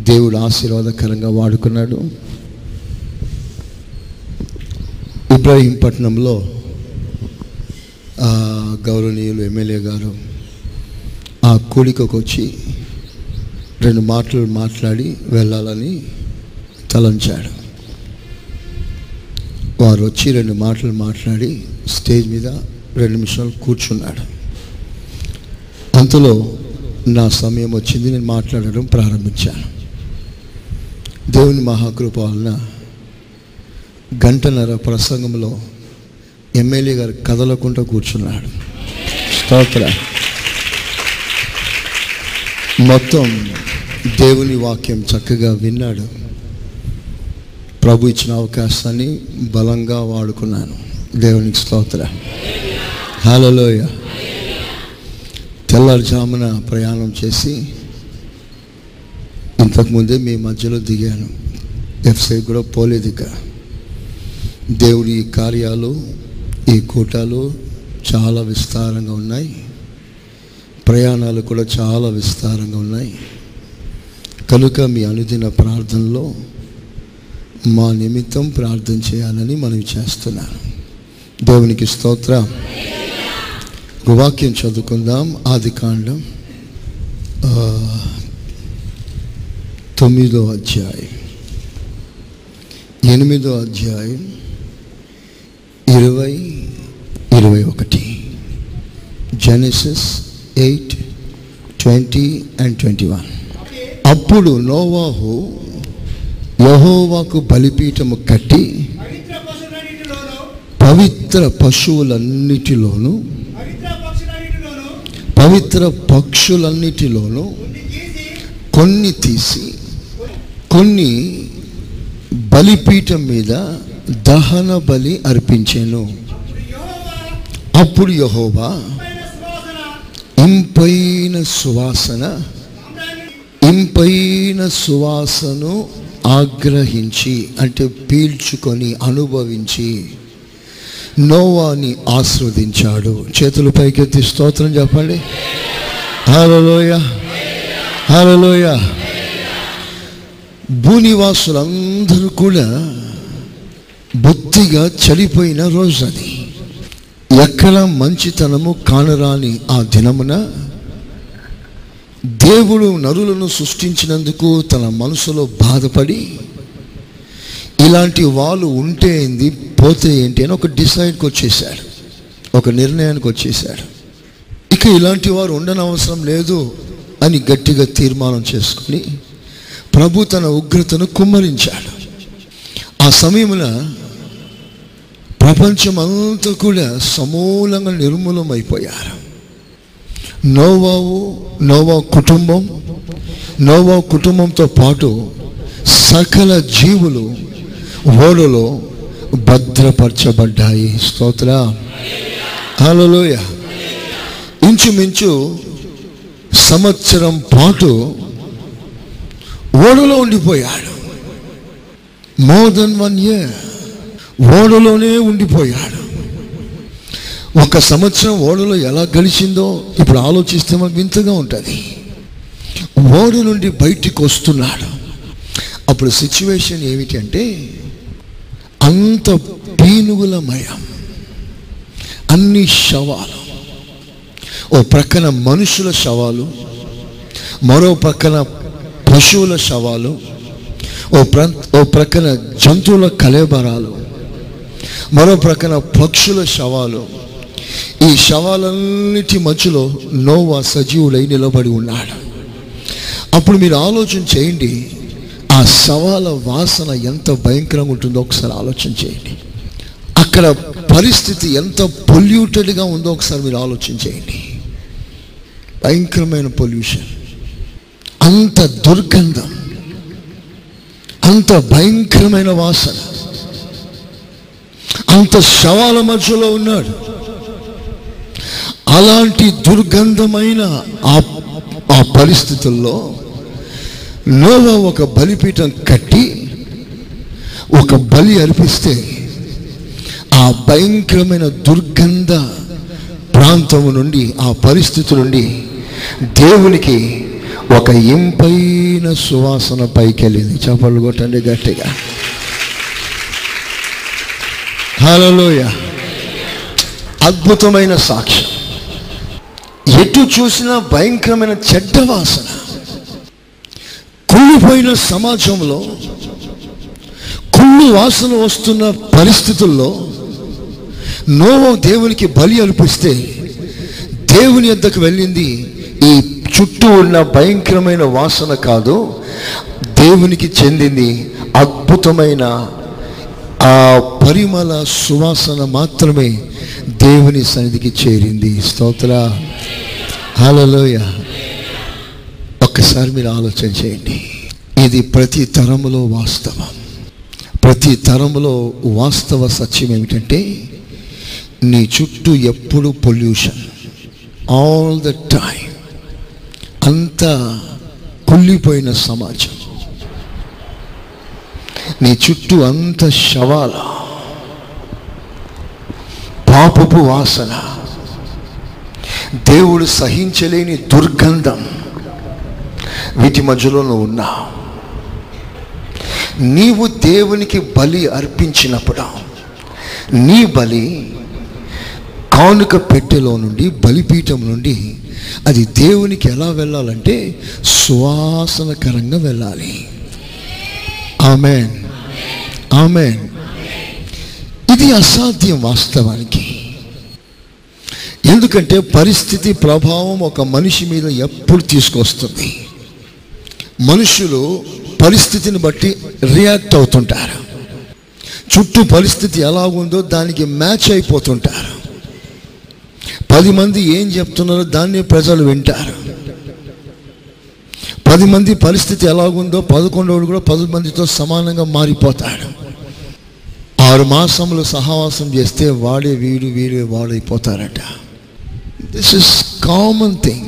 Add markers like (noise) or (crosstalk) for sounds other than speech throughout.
దేవుడు ఆశీర్వాదకరంగా వాడుకున్నాడు. ఇబ్రాహీంపట్నంలో ఆ గౌరవనీయులు ఎమ్మెల్యే గారు ఆ కూడికకు వచ్చి రెండు మాటలు మాట్లాడి వెళ్ళాలని తలంచాడు. వారు వచ్చి రెండు మాటలు మాట్లాడి స్టేజ్ మీద రెండు నిమిషాలు కూర్చున్నాడు. అంతలో నా సమయం వచ్చింది నేను మాట్లాడడం ప్రారంభించాను. దేవుని మహాకృప వలన గంటన్నర ప్రసంగంలో ఎమ్మెల్యే గారు కదలకుండా కూర్చున్నాడు. స్తోత్ర. మొత్తం దేవుని వాక్యం చక్కగా విన్నాడు. ప్రభు ఇచ్చిన అవకాశాన్ని బలంగా వాడుకున్నాను. దేవునికి స్తోత్ర. హలోయ తెల్లారుజామున ప్రయాణం చేసి ఇంతకుముందే మీ మధ్యలో దిగాను. ఎఫ్సై కూడా పోలేదు ఇక. దేవుడి ఈ కార్యాలు ఈ కూటాలు చాలా విస్తారంగా ఉన్నాయి. ప్రయాణాలు కూడా చాలా విస్తారంగా ఉన్నాయి. కనుక మీ అనుదిన ప్రార్థనలో మా నిమిత్తం ప్రార్థన చేయాలని మనం చేస్తున్నాను. దేవునికి స్తోత్ర. వాక్యం చదువుకుందాం ఆది కాండం. తొమ్మిదో అధ్యాయం. ఎనిమిదో అధ్యాయం ఇరవై ఇరవై ఒకటి. Genesis eight twenty and twenty one. అప్పుడు నోవాహు యహోవాకు బలిపీఠము కట్టి పవిత్ర పశువులన్నిటిలోను పవిత్ర పశువులన్నిటిలోను పవిత్ర పక్షులన్నిటిలోను కొన్ని తీసి కొన్ని బలిపీఠం మీద దహన బలి అర్పించాను. అప్పుడు యహోవా ఇంపైన సువాసన ఇంపైన సువాసను ఆగ్రహించి అంటే పీల్చుకొని అనుభవించి నోవాని ఆస్వాదించాడు. చేతులు పైకెత్తి స్తోత్రం చెప్పండి. హలోయ హలోయ భూనివాసులందరూ కూడా బుద్ధిగా చనిపోయిన రోజు అది. ఎక్కడ మంచితనము కానరాని ఆ దినమున దేవుడు నరులను సృష్టించినందుకు తన మనసులో బాధపడి ఇలాంటి వాళ్ళు ఉంటే ఏంది పోతే ఏంటి అని ఒక డిసైడ్కి వచ్చేసాడు ఒక నిర్ణయానికి వచ్చేసాడు ఇక ఇలాంటి వారు ఉండనవసరం లేదు అని గట్టిగా తీర్మానం చేసుకుని ప్రభు తన ఉగ్రతను కుమ్మరించాడు. ఆ సమయంలో ప్రపంచం అంతా కూడా సమూలంగా నిర్మూలమైపోయారు. నోవావు నోవా కుటుంబం నోవా కుటుంబంతో పాటు సకల జీవులు ఓడలో భద్రపరచబడ్డాయి. స్తోత్ర. హలోయ ఇంచుమించు సంవత్సరం పాటు ఓడలో ఉండిపోయాడు. మోర్ దెన్ వన్ ఇయర్ ఓడలోనే ఉండిపోయాడు. ఒక సంవత్సరం ఓడలో ఎలా గడిచిందో ఇప్పుడు ఆలోచిస్తే మనకు వింతగా ఉంటుంది. ఓడ నుండి బయటికి వస్తున్నాడు. అప్పుడు సిచ్యువేషన్ ఏమిటి అంటే అంత పీనుగులమయం అన్ని శవాలు. ఓ ప్రక్కన మనుషుల శవాలు మరో ప్రక్కన పశువుల శవాలు ఓ ప్ర ఓ ప్రక్కన జంతువుల కలేబరాలు మరో ప్రక్కన పక్షుల శవాలు. ఈ శవాలన్నిటి మధ్యలో నోవా సజీవుడై నిలబడి ఉన్నాడు. అప్పుడు మీరు ఆలోచన చేయండి ఆ శవాల వాసన ఎంత భయంకరంగా ఉంటుందో ఒకసారి ఆలోచన చేయండి. అక్కడ పరిస్థితి ఎంత పొల్యూటెడ్గా ఉందో ఒకసారి మీరు ఆలోచన చేయండి. భయంకరమైన పొల్యూషన్ అంత దుర్గంధం అంత భయంకరమైన వాసన అంత శవాల మధ్యలో ఉన్నాడు. అలాంటి దుర్గంధమైన ఆ ఆ పరిస్థితుల్లో నోవా ఒక బలిపీఠం కట్టి ఒక బలి అర్పిస్తే ఆ భయంకరమైన దుర్గంధ ప్రాంతము నుండి ఆ పరిస్థితి నుండి దేవునికి ఒక ఇంపైన సువాసన పైకి వెళ్ళింది చేపలు కొట్టండి గట్టిగా. హలోయ అద్భుతమైన సాక్ష్యం. ఎటు చూసినా భయంకరమైన చెడ్డ వాసన. కుళ్ళిపోయిన సమాజంలో కుళ్ళు వాసన వస్తున్న పరిస్థితుల్లో నోవో దేవునికి బలి అర్పిస్తే దేవుని యొద్దకు వెళ్ళింది ఈ చుట్టూ ఉన్న భయంకరమైన వాసన కాదు దేవునికి చెందింది అద్భుతమైన ఆ పరిమళ సువాసన మాత్రమే దేవుని సన్నిధికి చేరింది. స్తోత్ర. హలోయ ఒక్కసారి మీరు ఆలోచన చేయండి. ఇది ప్రతి తరములో వాస్తవం. ప్రతి తరములో వాస్తవ సత్యం ఏమిటంటే నీ చుట్టూ ఎప్పుడు పొల్యూషన్. ఆల్ ద టైం అంత కుళ్ళిపోయిన సమాజం. నీ చుట్టూ అంత శవాల పాపపు వాసన దేవుడు సహించలేని దుర్గంధం వీటి మధ్యలో నువ్వు నీవు దేవునికి బలి అర్పించినప్పుడు నీ బలి కానుక పెట్టెలో నుండి బలిపీఠం నుండి అది దేవునికి ఎలా వెళ్ళాలంటే సువాసనకరంగా వెళ్ళాలి. ఆమెన్. ఆమెన్. ఇది అసాధ్యం వాస్తవానికి. ఎందుకంటే పరిస్థితి ప్రభావం ఒక మనిషి మీద ఎప్పుడు తీసుకొస్తుంది. మనుషులు పరిస్థితిని బట్టి రియాక్ట్ అవుతుంటారు. చుట్టూ పరిస్థితి ఎలా ఉందో దానికి మ్యాచ్ అయిపోతుంటారు. పది మంది ఏం చెప్తున్నారో దాన్ని ప్రజలు వింటారు. పది మంది పరిస్థితి ఎలాగుందో పదకొండవడు కూడా పది మందితో సమానంగా మారిపోతాడు. ఆరు మాసములు సహవాసం చేస్తే వాడే వీడు వీడే వాడైపోతారట. దిస్ ఇస్ కామన్ థింగ్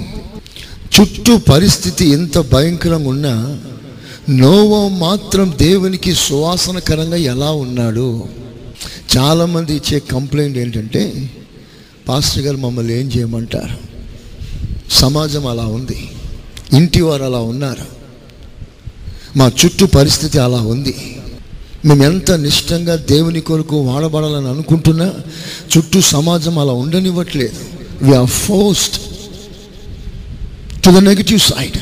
చుట్టూ పరిస్థితి ఎంత భయంకరంగా ఉన్నా నోవో మాత్రం దేవునికి సువాసనకరంగా ఎలా ఉన్నాడు? చాలామంది ఇచ్చే కంప్లైంట్ ఏంటంటే పాస్టర్ గారు మమ్మల్ని ఏం చేయమంటారు? సమాజం అలా ఉంది. ఇంటి వారు అలా ఉన్నారు. మా చుట్టూ పరిస్థితి అలా ఉంది. మేము ఎంత నిష్టంగా దేవుని కొరకు వాడబడాలని అనుకుంటున్నా చుట్టూ సమాజం అలా ఉండనివ్వట్లేదు. We are forced to the negative side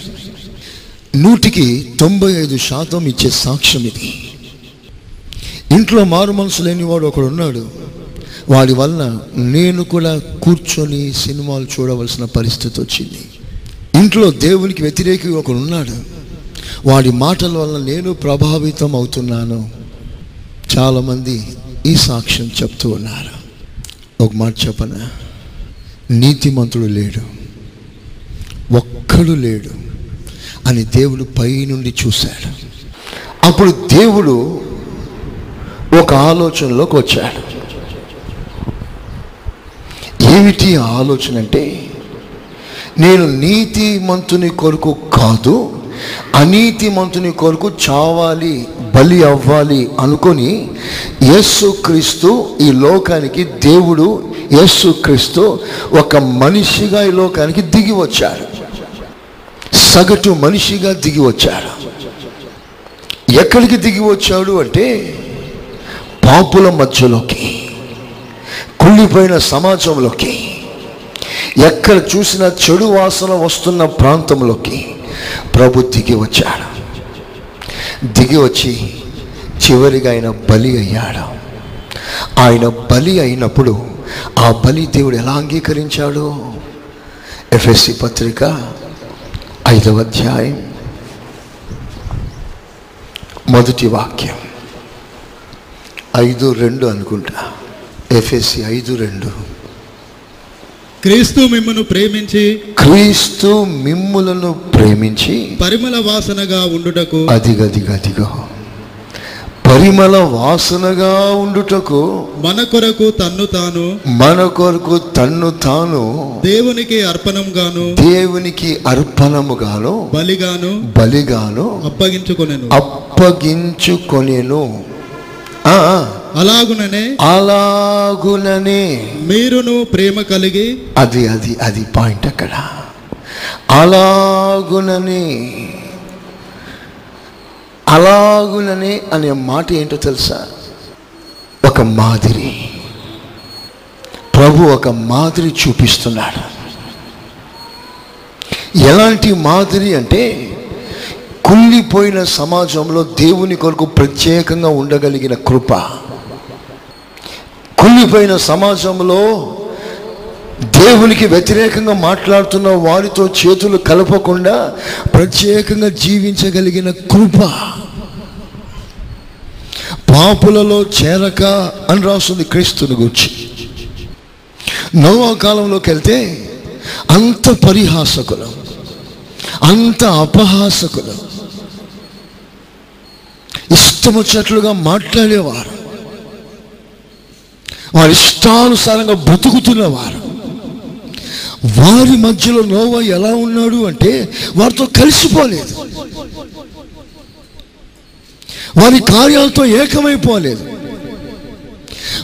నూటికి తొంభై ఐదు శాతం ఇచ్చే సాక్ష్యం ఇది. ఇంట్లో మారు మనసు లేనివాడు ఒకడు ఉన్నాడు వాడి వలన నేను కూడా కూర్చొని సినిమాలు చూడవలసిన పరిస్థితి వచ్చింది. ఇంట్లో దేవునికి వ్యతిరేకి ఒకడు ఉన్నాడు. వాడి మాటల వలన నేను ప్రభావితం అవుతున్నాను. చాలామంది ఈ సాక్ష్యం చెప్తూ ఉన్నారు. ఒక మాట చెప్పనా? నీతిమంతుడు లేడు. ఒక్కడు లేడు అని దేవుడు పై నుండి చూశాడు. అప్పుడు దేవుడు ఒక ఆలోచనలోకి వచ్చాడు. ఏమిటి ఆలోచన అంటే నేను నీతి మంతుని కొరకు కాదు అనీతి మంతుని కొరకు చావాలి బలి అవ్వాలి అనుకొని యేసుక్రీస్తు ఈ లోకానికి దేవుడు యేసుక్రీస్తు ఒక మనిషిగా ఈ లోకానికి దిగి వచ్చాడు సగటు మనిషిగా దిగి వచ్చాడు ఎక్కడికి దిగి వచ్చాడు అంటే పాపుల మధ్యలోకి. కుళ్ళిపోయిన సమాజంలోకి ఎక్కడ చూసినా చెడు వాసన వస్తున్న ప్రాంతంలోకి ప్రభు దిగి వచ్చాడు. దిగి వచ్చి చివరిగా ఆయన బలి అయ్యాడు. ఆయన బలి అయినప్పుడు ఆ బలి దేవుడు ఎలా అంగీకరించాడు? ఎఫ్ఎస్సి పత్రిక ఐదవ అధ్యాయం మొదటి వాక్యం. ఐదు రెండు అనుకుంటా. ఎఫ్ఎస్సి ఐదు రెండు. క్రీస్తు మిమ్మను ప్రేమించి క్రీస్తు మిమ్ములను ప్రేమించి పరిమళ వాసనగా ఉండుటకు అదిగదిగ అదిగో పరిమళ వాసనగా ఉండుటకు మన కొరకు తన్ను తాను మన కొరకు తన్ను తాను దేవునికి అర్పణంగాను దేవునికి అర్పణముగాను బలిగాను బలిగాను అప్పగించుకొనెను. అప్పగించుకొనేను. ఆ, అలాగుననే అలాగుననే మీరును ప్రేమ కలిగి అది అది అది పాయింట్ అక్కడ. అలాగునని అలాగునని అనే మాట ఏంటో తెలుసా? ఒక మాదిరి. ప్రభు ఒక మాదిరి చూపిస్తున్నాడు. ఎలాంటి మాదిరి అంటే కుళ్ళిపోయిన సమాజంలో దేవుని కొరకు ప్రత్యేకంగా ఉండగలిగిన కృప. కుళ్ళిపోయిన సమాజంలో దేవునికి వ్యతిరేకంగా మాట్లాడుతున్న వారితో చేతులు కలపకుండా ప్రత్యేకంగా జీవించగలిగిన కృప. పాపులలో చేరక అని రాస్తుంది క్రీస్తుని గురించి. నోవా కాలంలోకి వెళ్తే అంత పరిహాసకులు అంత అపహాసకులు ఇష్టం వచ్చినట్లుగా మాట్లాడేవారు. వారి ఇష్టానుసారంగా బ్రతుకుతున్నవారు వారి మధ్యలో నోవా ఎలా ఉన్నాడు అంటే వారితో కలిసిపోలేదు. వారి కార్యాలతో ఏకమైపోలేదు.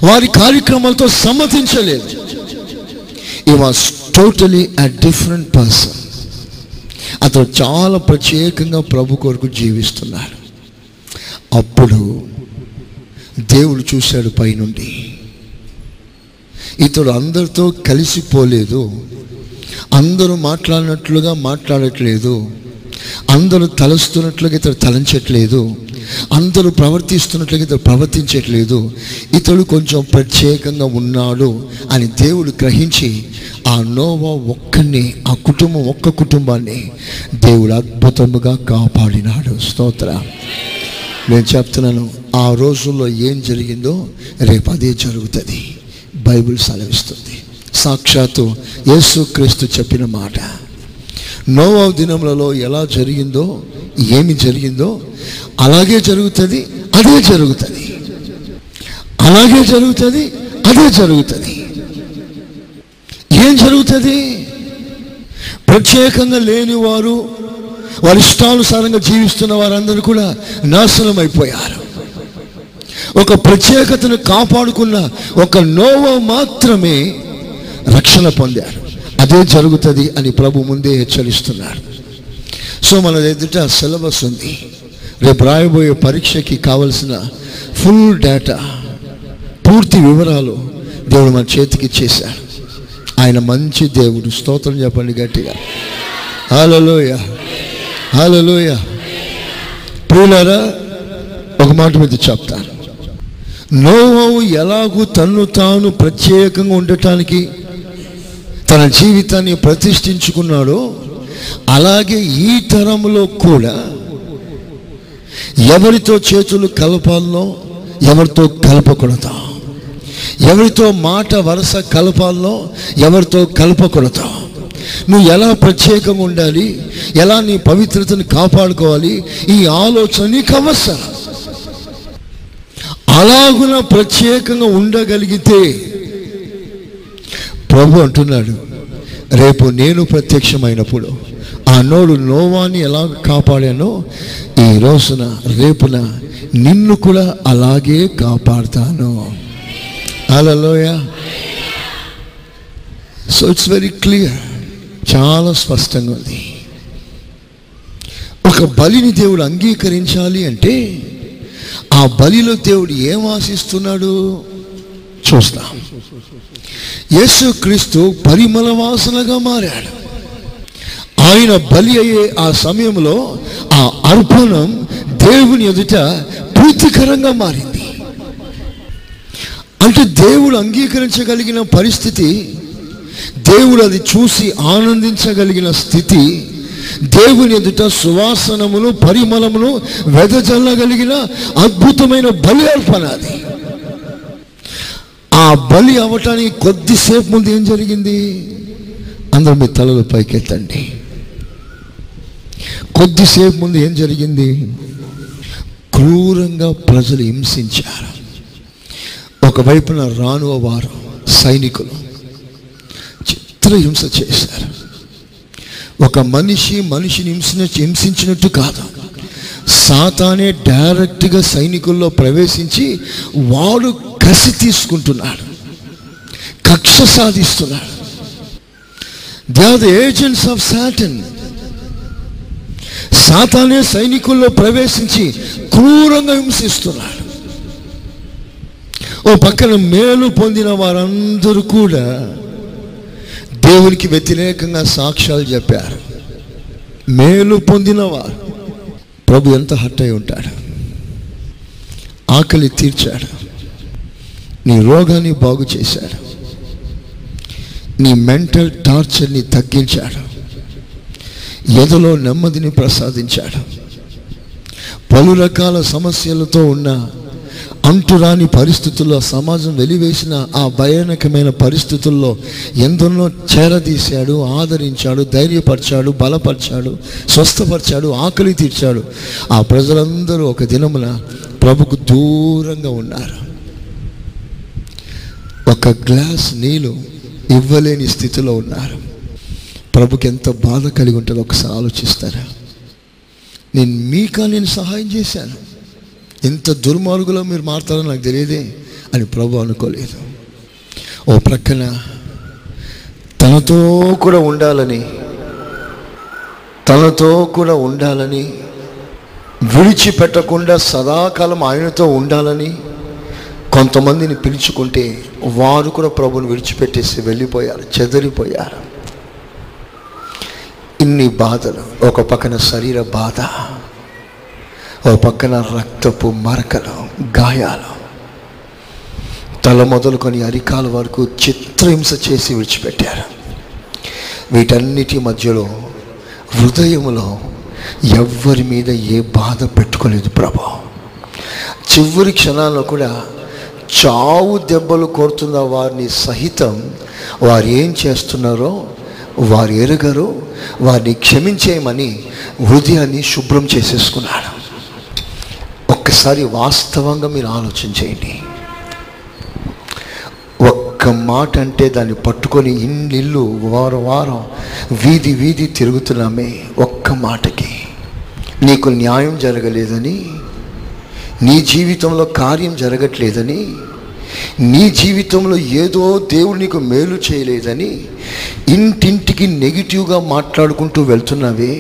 వారి కార్యక్రమాలతో సమ్మతించలేదు. He was totally a different person అతను చాలా ప్రత్యేకంగా ప్రభు కొరకు జీవిస్తున్నాడు. అప్పుడు దేవుడు చూశాడు పైనుండి. ఇతడు అందరితో కలిసిపోలేదు అందరూ మాట్లాడినట్లుగా మాట్లాడట్లేదు. అందరూ తలస్తున్నట్లుగా ఇతడు తలంచట్లేదు. అందరూ ప్రవర్తిస్తున్నట్లుగా ఇతడు ప్రవర్తించట్లేదు. ఇతడు కొంచెం ప్రత్యేకంగా ఉన్నాడు అని దేవుడు గ్రహించి ఆ నోవా ఒక్కడిని ఆ కుటుంబం ఒక్క కుటుంబాన్ని దేవుడు అద్భుతముగా కాపాడినాడు. స్తోత్ర. నేను చెప్తున్నాను ఆ రోజుల్లో ఏం జరిగిందో రేపు అదే జరుగుతుంది. బైబిల్ సెలవిస్తుంది. సాక్షాత్తు యేసుక్రీస్తు చెప్పిన మాట. నోవా దినములలో ఎలా జరిగిందో ఏమి జరిగిందో అలాగే జరుగుతుంది అదే జరుగుతుంది. అలాగే జరుగుతుంది అదే జరుగుతుంది. ఏం జరుగుతుంది? ప్రత్యేకంగా లేని వారు వారి ఇష్టానుసారంగా జీవిస్తున్న వారందరూ కూడా నాశనం అయిపోయారు ఒక ప్రత్యేకతను కాపాడుకున్న ఒక నోవ మాత్రమే రక్షణ పొందారు. అదే జరుగుతుంది అని ప్రభు ముందే హెచ్చరిస్తున్నారు. సో మన ఎదుట సిలబస్ ఉంది. రేపు రాయబోయే పరీక్షకి కావలసిన ఫుల్ డేటా పూర్తి వివరాలు దేవుడు మన చేతికి ఇచ్చేశాడు ఆయన మంచి దేవుడు. స్తోత్రం చెప్పండి గట్టిగా. హలోయ హలోయ ప్రియులారా ఒక మాట మీద చెప్తాను. నోవావు ఎలాగూ తన్ను తాను ప్రత్యేకంగా ఉండటానికి తన జీవితాన్ని ప్రతిష్ఠించుకున్నాడో అలాగే ఈ తరంలో కూడా ఎవరితో చేతులు కలపాలనో ఎవరితో కలపకూడదు? ఎవరితో మాట వరుస కలపాలనో ఎవరితో కలపకూడదు? నువ్వు ఎలా ప్రత్యేకంగా ఉండాలి? ఎలా నీ పవిత్రతను కాపాడుకోవాలి? ఈ ఆలోచన నీకు అవసరం. అలాగున ప్రత్యేకంగా ఉండగలిగితే ప్రభు అంటున్నాడు రేపు నేను ప్రత్యక్షమైనప్పుడు ఆ నోడు నోవాన్ని ఎలా కాపాడానో ఈ రోజున రేపున నిన్ను కూడా అలాగే కాపాడుతాను. అలలోయ సో ఇట్స్ వెరీ క్లియర్ చాలా స్పష్టంగా ఉంది. ఒక బలిని దేవుడు అంగీకరించాలి అంటే ఆ బలిలో దేవుడు ఏం ఆశిస్తున్నాడు? చూస్తాం. యేసుక్రీస్తు పరిమళ వాసనగా మారాడు. ఆయన బలి అయ్యే ఆ సమయంలో ఆ అర్పణం దేవుని ఎదుట ప్రీతికరంగా మారింది. అంటే దేవుడు అంగీకరించగలిగిన పరిస్థితి దేవుడు అది చూసి ఆనందించగలిగిన స్థితి దేవుని ఎదుట సువాసనమును పరిమళమును వెదజల్లగలిగిన అద్భుతమైన బలి అర్పణ అది. ఆ బలి అవ్వటానికి కొద్దిసేపు ముందు ఏం జరిగింది? అందరూ మీ తలలు పైకెత్తండి. కొద్దిసేపు ముందు ఏం జరిగింది? క్రూరంగా ప్రజలు హింసించారు. ఒకవైపున రానువారు సైనికులు సైనికులు చిత్రహింస చేశారు. ఒక మనిషి మనిషిని హింసిన హింసించినట్టు కాదు. సాతానే డైరెక్ట్గా సైనికుల్లో ప్రవేశించి వాడు కసి తీసుకుంటున్నాడు. కక్ష సాధిస్తున్నాడు. They are the agents of Satan. సాతానే సైనికుల్లో ప్రవేశించి క్రూరంగా హింసిస్తున్నాడు. ఓ పక్కన మేలు పొందిన వారందరూ కూడా దేవునికి వ్యతిరేకంగా సాక్ష్యాలు చెప్పారు. మేలు పొందినవారు ప్రభు ఎంత హట్ అయి ఉంటాడు. ఆకలి తీర్చాడు. నీ రోగాన్ని బాగు చేశాడు. నీ మెంటల్ టార్చర్ని తగ్గించాడు. ఎదలో నెమ్మదిని ప్రసాదించాడు. పలు రకాల సమస్యలతో ఉన్న అంటురాని పరిస్థితుల్లో సమాజం వెలివేసిన ఆ భయానకమైన పరిస్థితుల్లో ఎందరినో చేరదీశాడు ఆదరించాడు ధైర్యపరిచాడు బలపరిచాడు స్వస్థపరిచాడు ఆకలి తీర్చాడు. ఆ ప్రజలందరూ ఒక దినమున ప్రభుకు దూరంగా ఉన్నారు. ఒక గ్లాస్ నీళ్ళు ఇవ్వలేని స్థితిలో ఉన్నారు. ప్రభుకి ఎంత బాధ కలిగి ఉంటుందో ఒకసారి ఆలోచిస్తారా? నేను మీకా నేను సహాయం చేశాను. ఎంత దుర్మార్గులో మీరు మారుతారో నాకు తెలియదే అని ప్రభు అనుకోలేదు. ఓ ప్రక్కన తనతో కూడా ఉండాలని తనతో కూడా ఉండాలని విడిచిపెట్టకుండా సదాకాలం ఆయనతో ఉండాలని కొంతమందిని పిలుచుకుంటే వారు కూడా ప్రభుని విడిచిపెట్టేసి వెళ్ళిపోయారు చెదరిపోయారు. ఇన్ని బాధలు ఒక పక్కన శరీర బాధ. ఓ పక్కన రక్తపు మరకలు గాయాలు. తల మొదలుకొని అరికాల వరకు చిత్రహింస చేసి విడిచిపెట్టారు. వీటన్నిటి మధ్యలో హృదయంలో ఎవ్వరి మీద ఏ బాధ పెట్టుకోలేదు ప్రభా. చివరి క్షణాల్లో కూడా చావు దెబ్బలు కొడుతున్న వారిని సహితం వారు ఏం చేస్తున్నారో వారు ఎరగరు వారిని క్షమించేయమని హృదయాన్ని శుభ్రం చేసేసుకున్నాడు. ఒక్కసారి వాస్తవంగా మీరు ఆలోచన చేయండి ఒక్క మాట అంటే దాన్ని పట్టుకొని ఇన్నిల్లు వారం వారం వీధి వీధి తిరుగుతున్నామే ఒక్క మాటకి. నీకు న్యాయం జరగలేదని నీ జీవితంలో కార్యం జరగట్లేదని నీ జీవితంలో ఏదో దేవుడు నీకు మేలు చేయలేదని ఇంటింటికి నెగిటివ్గా మాట్లాడుకుంటూ వెళ్తున్నావే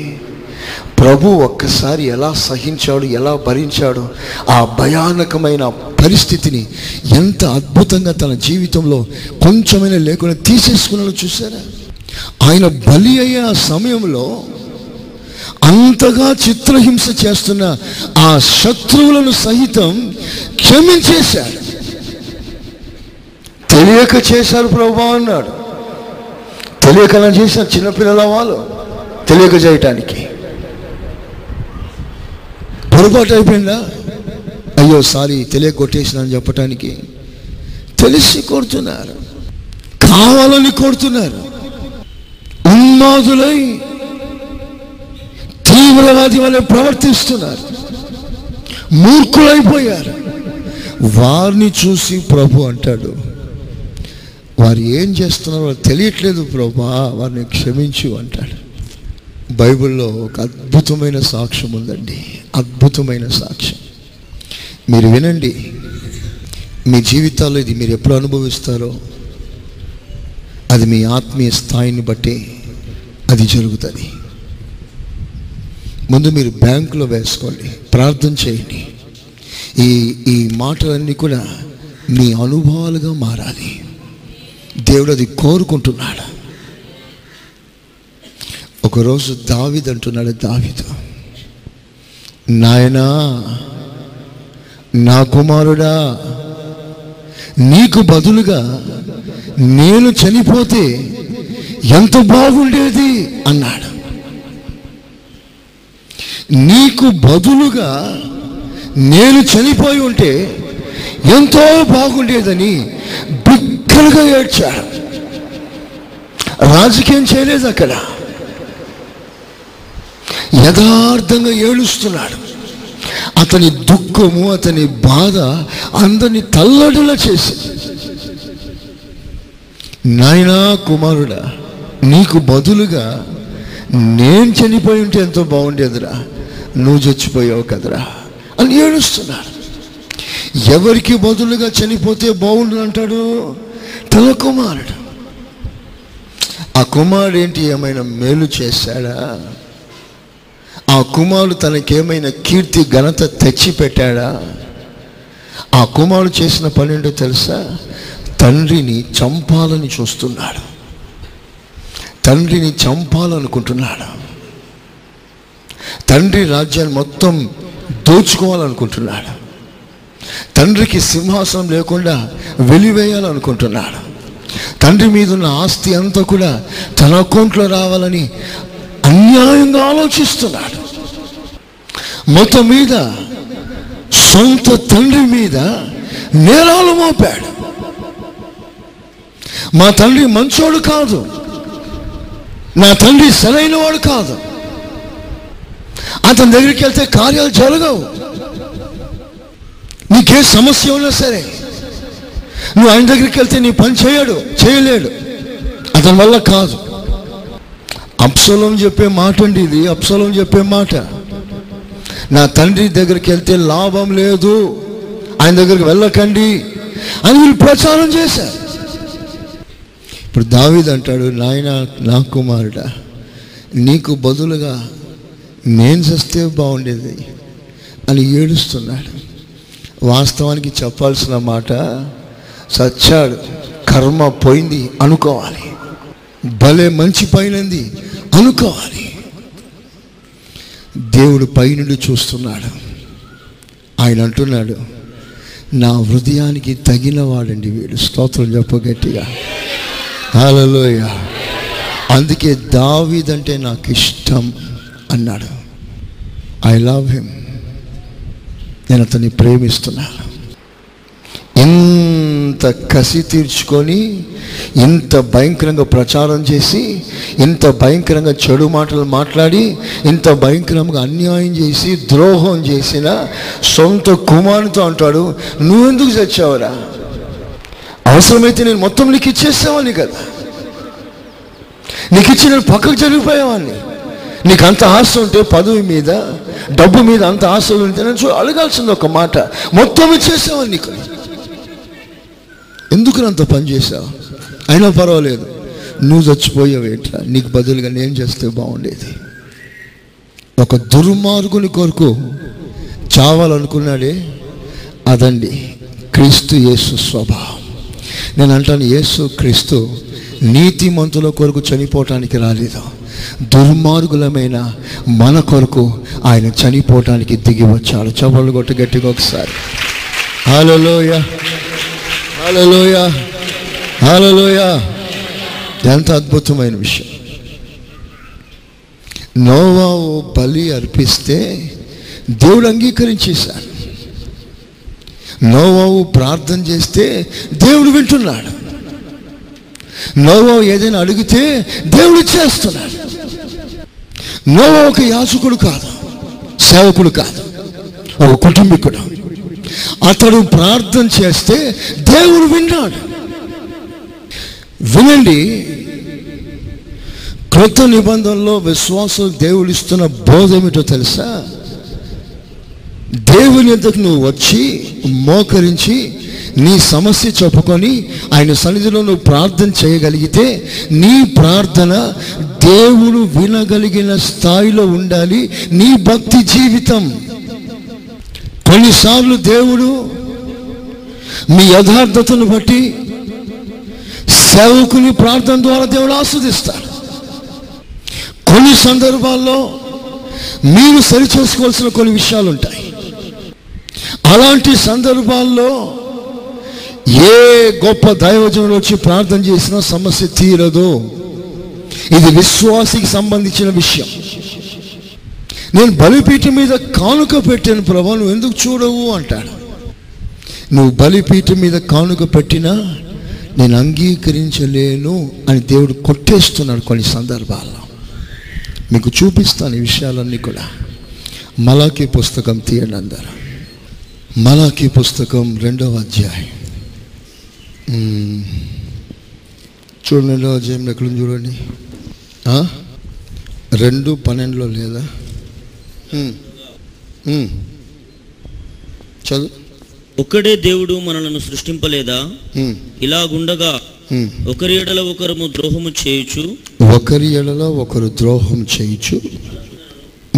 ప్రభు ఒక్కసారి ఎలా సహించాడు ఎలా భరించాడు ఆ భయానకమైన పరిస్థితిని ఎంత అద్భుతంగా తన జీవితంలో కొంచెమైనా లేకుండా తీసేసుకున్నాడో చూసారా ఆయన బలి అయ్యే ఆ సమయంలో అంతగా చిత్రహింస చేస్తున్న ఆ శత్రువులను సహితం క్షమించేశాడు. తెలియక చేశారు ప్రభా అన్నాడు. తెలియక చేశారు చిన్నపిల్లల వాళ్ళు. తెలియక చేయటానికి. పొరపాటు అయిపోయిందా అయ్యో సారీ తెలియ కొట్టేసిన అని చెప్పటానికి. తెలిసి కొడుతున్నారు కావాలని కొడుతున్నారు ఉన్మాదులై తీవ్రవాది వలె ప్రవర్తిస్తున్నారు. మూర్ఖులైపోయారు. వారిని చూసి ప్రభు అంటాడు వారు ఏం చేస్తున్నారో తెలియట్లేదు ప్రభా వారిని క్షమించు అంటాడు. బైబిల్లో ఒక అద్భుతమైన సాక్ష్యం ఉందండి. అద్భుతమైన సాక్ష్యం. మీరు వినండి. మీ జీవితాల్లో ఇది మీరు ఎప్పుడు అనుభవిస్తారో అది మీ ఆత్మీయ స్థాయిని బట్టి అది జరుగుతుంది. ముందు మీరు బ్యాంకులో వేసుకోండి. ప్రార్థన చేయండి. ఈ ఈ మాటలన్నీ కూడా మీ అనుభవాలుగా మారాలి. దేవుడు అది కోరుకుంటున్నాడు. ఒకరోజు దావిద్ అంటున్నాడు దావిదు నాయనా నా కుమారుడా నీకు బదులుగా నేను చనిపోతే ఎంత బాగుండేది? అన్నాడు. నీకు బదులుగా నేను చనిపోయి ఉంటే ఎంతో బాగుండేదని బిగ్గరగా ఏడ్చాడు. రాజకీయం చేయలేదు అక్కడ. యథార్థంగా ఏడుస్తున్నాడు. అతని దుఃఖము అతని బాధ అందరిని తల్లడిలా చేసి నాయనా కుమారుడా నీకు బదులుగా నేను చనిపోయి ఉంటే ఎంతో బాగుండేదిరా. నువ్వు చచ్చిపోయావు కదరా అని ఏడుస్తున్నాడు. ఎవరికి బదులుగా చనిపోతే బాగుండు అంటాడు? తన కుమారుడు. ఆ కుమారుడు ఏంటి? ఏమైనా మేలు చేశాడా? ఆ కుమారుడు తనకేమైనా కీర్తి ఘనత తెచ్చిపెట్టాడా? ఆ కుమారుడు చేసిన పని ఏంటో తెలుసా? తండ్రిని చంపాలని చూస్తున్నాడు. తండ్రిని చంపాలనుకుంటున్నాడు. తండ్రి రాజ్యాన్ని మొత్తం దోచుకోవాలనుకుంటున్నాడు. తండ్రికి సింహాసనం లేకుండా వెలివేయాలనుకుంటున్నాడు. తండ్రి మీద ఉన్న ఆస్తి అంతా కూడా తన అకౌంట్లో రావాలని అన్యాయంగా ఆలోచిస్తున్నాడు. మొత్తం మీద సొంత తండ్రి మీద నేరాలు మోపాడు. మా తండ్రి మంచోడు కాదు. నా తండ్రి సరైన వాడు కాదు. అతని దగ్గరికి వెళ్తే కార్యాలు జరగవు. నీకే సమస్య ఉన్నా సరే నువ్వు ఆయన దగ్గరికి వెళ్తే నీ పని చేయడు చేయలేడు. అతని వల్ల కాదు. అప్సలం చెప్పే మాట అండి ఇది అప్సలం చెప్పే మాట. నా తండ్రి దగ్గరికి వెళ్తే లాభం లేదు. ఆయన దగ్గరికి వెళ్ళకండి అని వీళ్ళు ప్రచారం చేశారు. ఇప్పుడు దావీద్ అంటాడు నాయన నా కుమారుడా నీకు బదులుగా నేను చస్తే బాగుండేది అని ఏడుస్తున్నాడు. వాస్తవానికి చెప్పాల్సిన మాట సచ్చాడు. కర్మ పోయింది అనుకోవాలి. భలే మంచి పైనంది. అనుకోవాలి. దేవుడు పైనుండి చూస్తున్నాడు. ఆయన అంటున్నాడు నా హృదయానికి తగిన వాడండి వీడు. స్తోత్రం చెప్పగట్టిగా గట్టిగా. అందుకే దావీదంటే నాకు ఇష్టం అన్నాడు. ఐ లవ్ హిమ్ నేను అతన్ని ప్రేమిస్తున్నాను. ఇంత కసి తీర్చుకొని ఇంత భయంకరంగా ప్రచారం చేసి ఇంత భయంకరంగా చెడు మాటలు మాట్లాడి ఇంత భయంకరంగా అన్యాయం చేసి ద్రోహం చేసిన సొంత కుమారునితో అంటాడు నువ్వెందుకు చచ్చావురా? అవసరమైతే నేను మొత్తం నీకు ఇచ్చేసేవాడిని కదా. నీకు ఇచ్చి నేను పక్కకు జరిగిపోయేవాడిని. నీకు అంత ఆశ ఉంటే పదవి మీద డబ్బు మీద అంత ఆశలు ఉంటే నేను చూ అడగాల్సింది ఒక మాట మొత్తం ఇచ్చేసేవాడిని నీకు. ఎందుకు అంత పని అయినా పర్వాలేదు. నువ్వు చచ్చిపోయావు ఎట్లా నీకు బదులుగా నేను చేస్తే బాగుండేది. ఒక దుర్మార్గుని కొరకు చావాలనుకున్నాడే అదండి క్రీస్తు యేసు స్వభావం. నేను అంటాను యేసు క్రీస్తు నీతిమంతుల కొరకు చనిపోవటానికి రాలేదు. దుర్మార్గులమైన మన కొరకు ఆయన చనిపోవటానికి దిగి వచ్చాడు. చపలు కొట్టు గట్టిగా ఒకసారి. హలోయ హలోయ హలోయ ఎంత అద్భుతమైన విషయం. నోవావు బలి అర్పిస్తే దేవుడు అంగీకరించేశాడు. నోవావు ప్రార్థన చేస్తే దేవుడు వింటున్నాడు. నోవావు ఏదైనా అడిగితే దేవుడు చేస్తున్నాడు. నోవా ఒక యాచకుడు కాదు సేవకుడు కాదు ఒక కుటుంబీకుడు. అతడు ప్రార్థన చేస్తే దేవుడు విన్నాడు. వినండి క్రొత్త నిబంధనలో విశ్వాసం దేవుడు ఇస్తున్న బోధ ఏమిటో తెలుసా? దేవుని ఎంతకు నువ్వు వచ్చి మోకరించి నీ సమస్య చెప్పుకొని ఆయన సన్నిధిలో నువ్వు ప్రార్థన చేయగలిగితే నీ ప్రార్థన దేవుడు వినగలిగిన స్థాయిలో ఉండాలి. నీ భక్తి జీవితం. కొన్నిసార్లు దేవుడు మీ యథార్థతను బట్టి సేవకుని ప్రార్థన ద్వారా దేవుడు ఆస్వాదిస్తాడు. కొన్ని సందర్భాల్లో మీరు సరిచేసుకోవాల్సిన కొన్ని విషయాలు ఉంటాయి అలాంటి సందర్భాల్లో ఏ గొప్ప దైవజనులు వచ్చి ప్రార్థన చేసినా సమస్య తీరదు. ఇది విశ్వాసికి సంబంధించిన విషయం. నేను బలిపీఠం మీద కానుక పెట్టాను ప్రభా నువ్వు ఎందుకు చూడవు అంటాడు. నువ్వు బలిపీఠం మీద కానుక పెట్టినా నేను అంగీకరించలేను అని దేవుడు కొట్టేస్తున్నాడు కొన్ని సందర్భాల్లో. మీకు చూపిస్తాను ఈ విషయాలన్నీ కూడా. మలాకి పుస్తకం తీయండి అందరు. మలాకి పుస్తకం రెండవ అధ్యాయం. చూడండి రెండవ అధ్యాయం ఎక్కడ చూడండి. రెండు పన్నెండులో లేదా? చదువు. ఒక్కడే దేవుడు మనలను సృష్టింపలేదా. ఇలాగుండగా. ఒకరి ఎడల ఒకరము ద్రోహము చేయుచు? ఒకరి ఎడల ఒకరు ద్రోహం చేయించు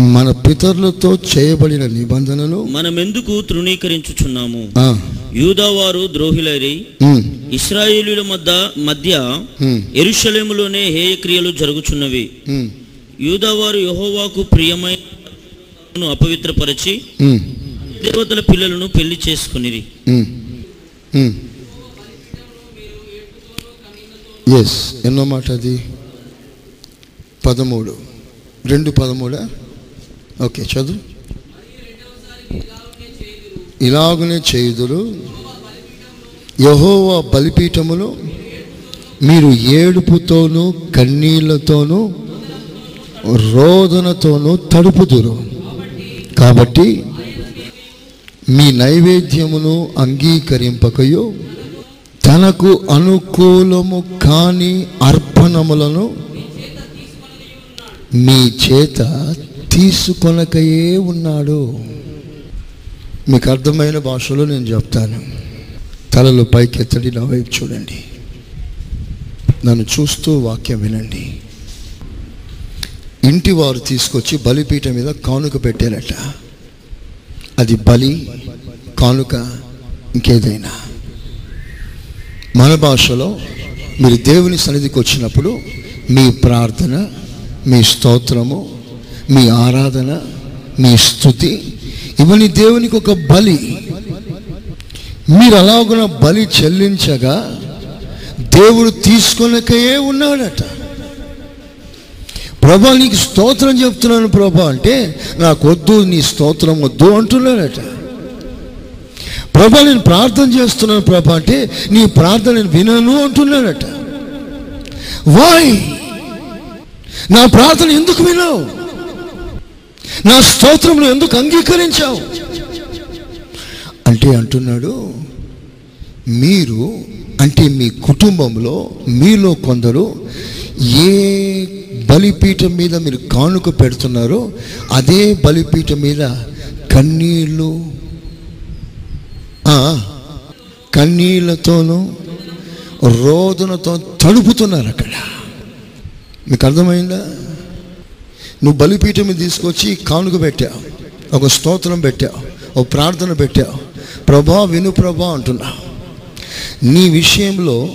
మన పితరులతో చేయబడిన నిబంధనను మనమెందుకు తృణీకరించుచున్నాము? ఆ, యూదావారు ద్రోహిలై ఉమ్, ఇస్రాయేలీల మధ్య మధ్య ఎరుషలేములోనే హేయ క్రియలు జరుగుచున్నవి యూదావారు యెహోవాకు ప్రియమైన అపవిత్రపరచి దేవతల పిల్లలను పెళ్ళి చేసుకునిరి. ఉమ్. ఎస్ ఎన్నో మాట అది? పదమూడు. రెండు పదమూడా? ఓకే చదువు. ఇలాగునే చేయుదురు. యహోవా బలిపీఠమును మీరు ఏడుపుతోనూ కన్నీళ్ళతోనూ రోదనతోనూ తడుపుదురు. కాబట్టి మీ నైవేద్యమును అంగీకరింపకయో తనకు అనుకూలము కాని అర్పణములను మీ చేత తీసుకొనకయే ఉన్నాడు. మీకు అర్థమైన భాషలో నేను చెప్తాను. తలలు పైకెత్తడి నా వైపు చూడండి. నన్ను చూస్తూ వాక్యం వినండి. ఇంటి వారు తీసుకొచ్చి బలిపీఠం మీద కానుక పెట్టారట. అది బలి కానుక ఇంకేదైనా. మన భాషలో మీరు దేవుని సన్నిధికి వచ్చినప్పుడు మీ ప్రార్థన మీ స్తోత్రము మీ ఆరాధన మీ స్థుతి ఇవన్నీ దేవునికి ఒక బలి. మీరు అలాగున బలి చెల్లించగా దేవుడు తీసుకొనకే ఉన్నాడట. ప్రభా నీకు స్తోత్రం చెప్తున్నాను ప్రభా అంటే నాకు వద్దు నీ స్తోత్రం వద్దు అంటున్నాడట ప్రభా నేను ప్రార్థన చేస్తున్నాను ప్రభా అంటే నీ ప్రార్థన నేను వినను అంటున్నాడట వాయ్ నా ప్రార్థన ఎందుకు వినావు? నా స్తోత్రంలో ఎందుకు అంగీకరించావు? అంటే అంటున్నాడు మీరు అంటే మీ కుటుంబంలో మీలో కొందరు ఏ బలిపీఠం మీద మీరు కానుక పెడుతున్నారో అదే బలిపీఠం మీద కన్నీళ్ళు కన్నీళ్ళతోనూ రోదనతో తడుపుతున్నారు అక్కడ. మీకు అర్థమైందా? నువ్వు బలిపీఠం మీద తీసుకొచ్చి కానుక పెట్టావు ఒక స్తోత్రం పెట్టావు ఒక ప్రార్థన పెట్టావు. ప్రభా విను ప్రభా అంటున్నావు నీ విషయంలో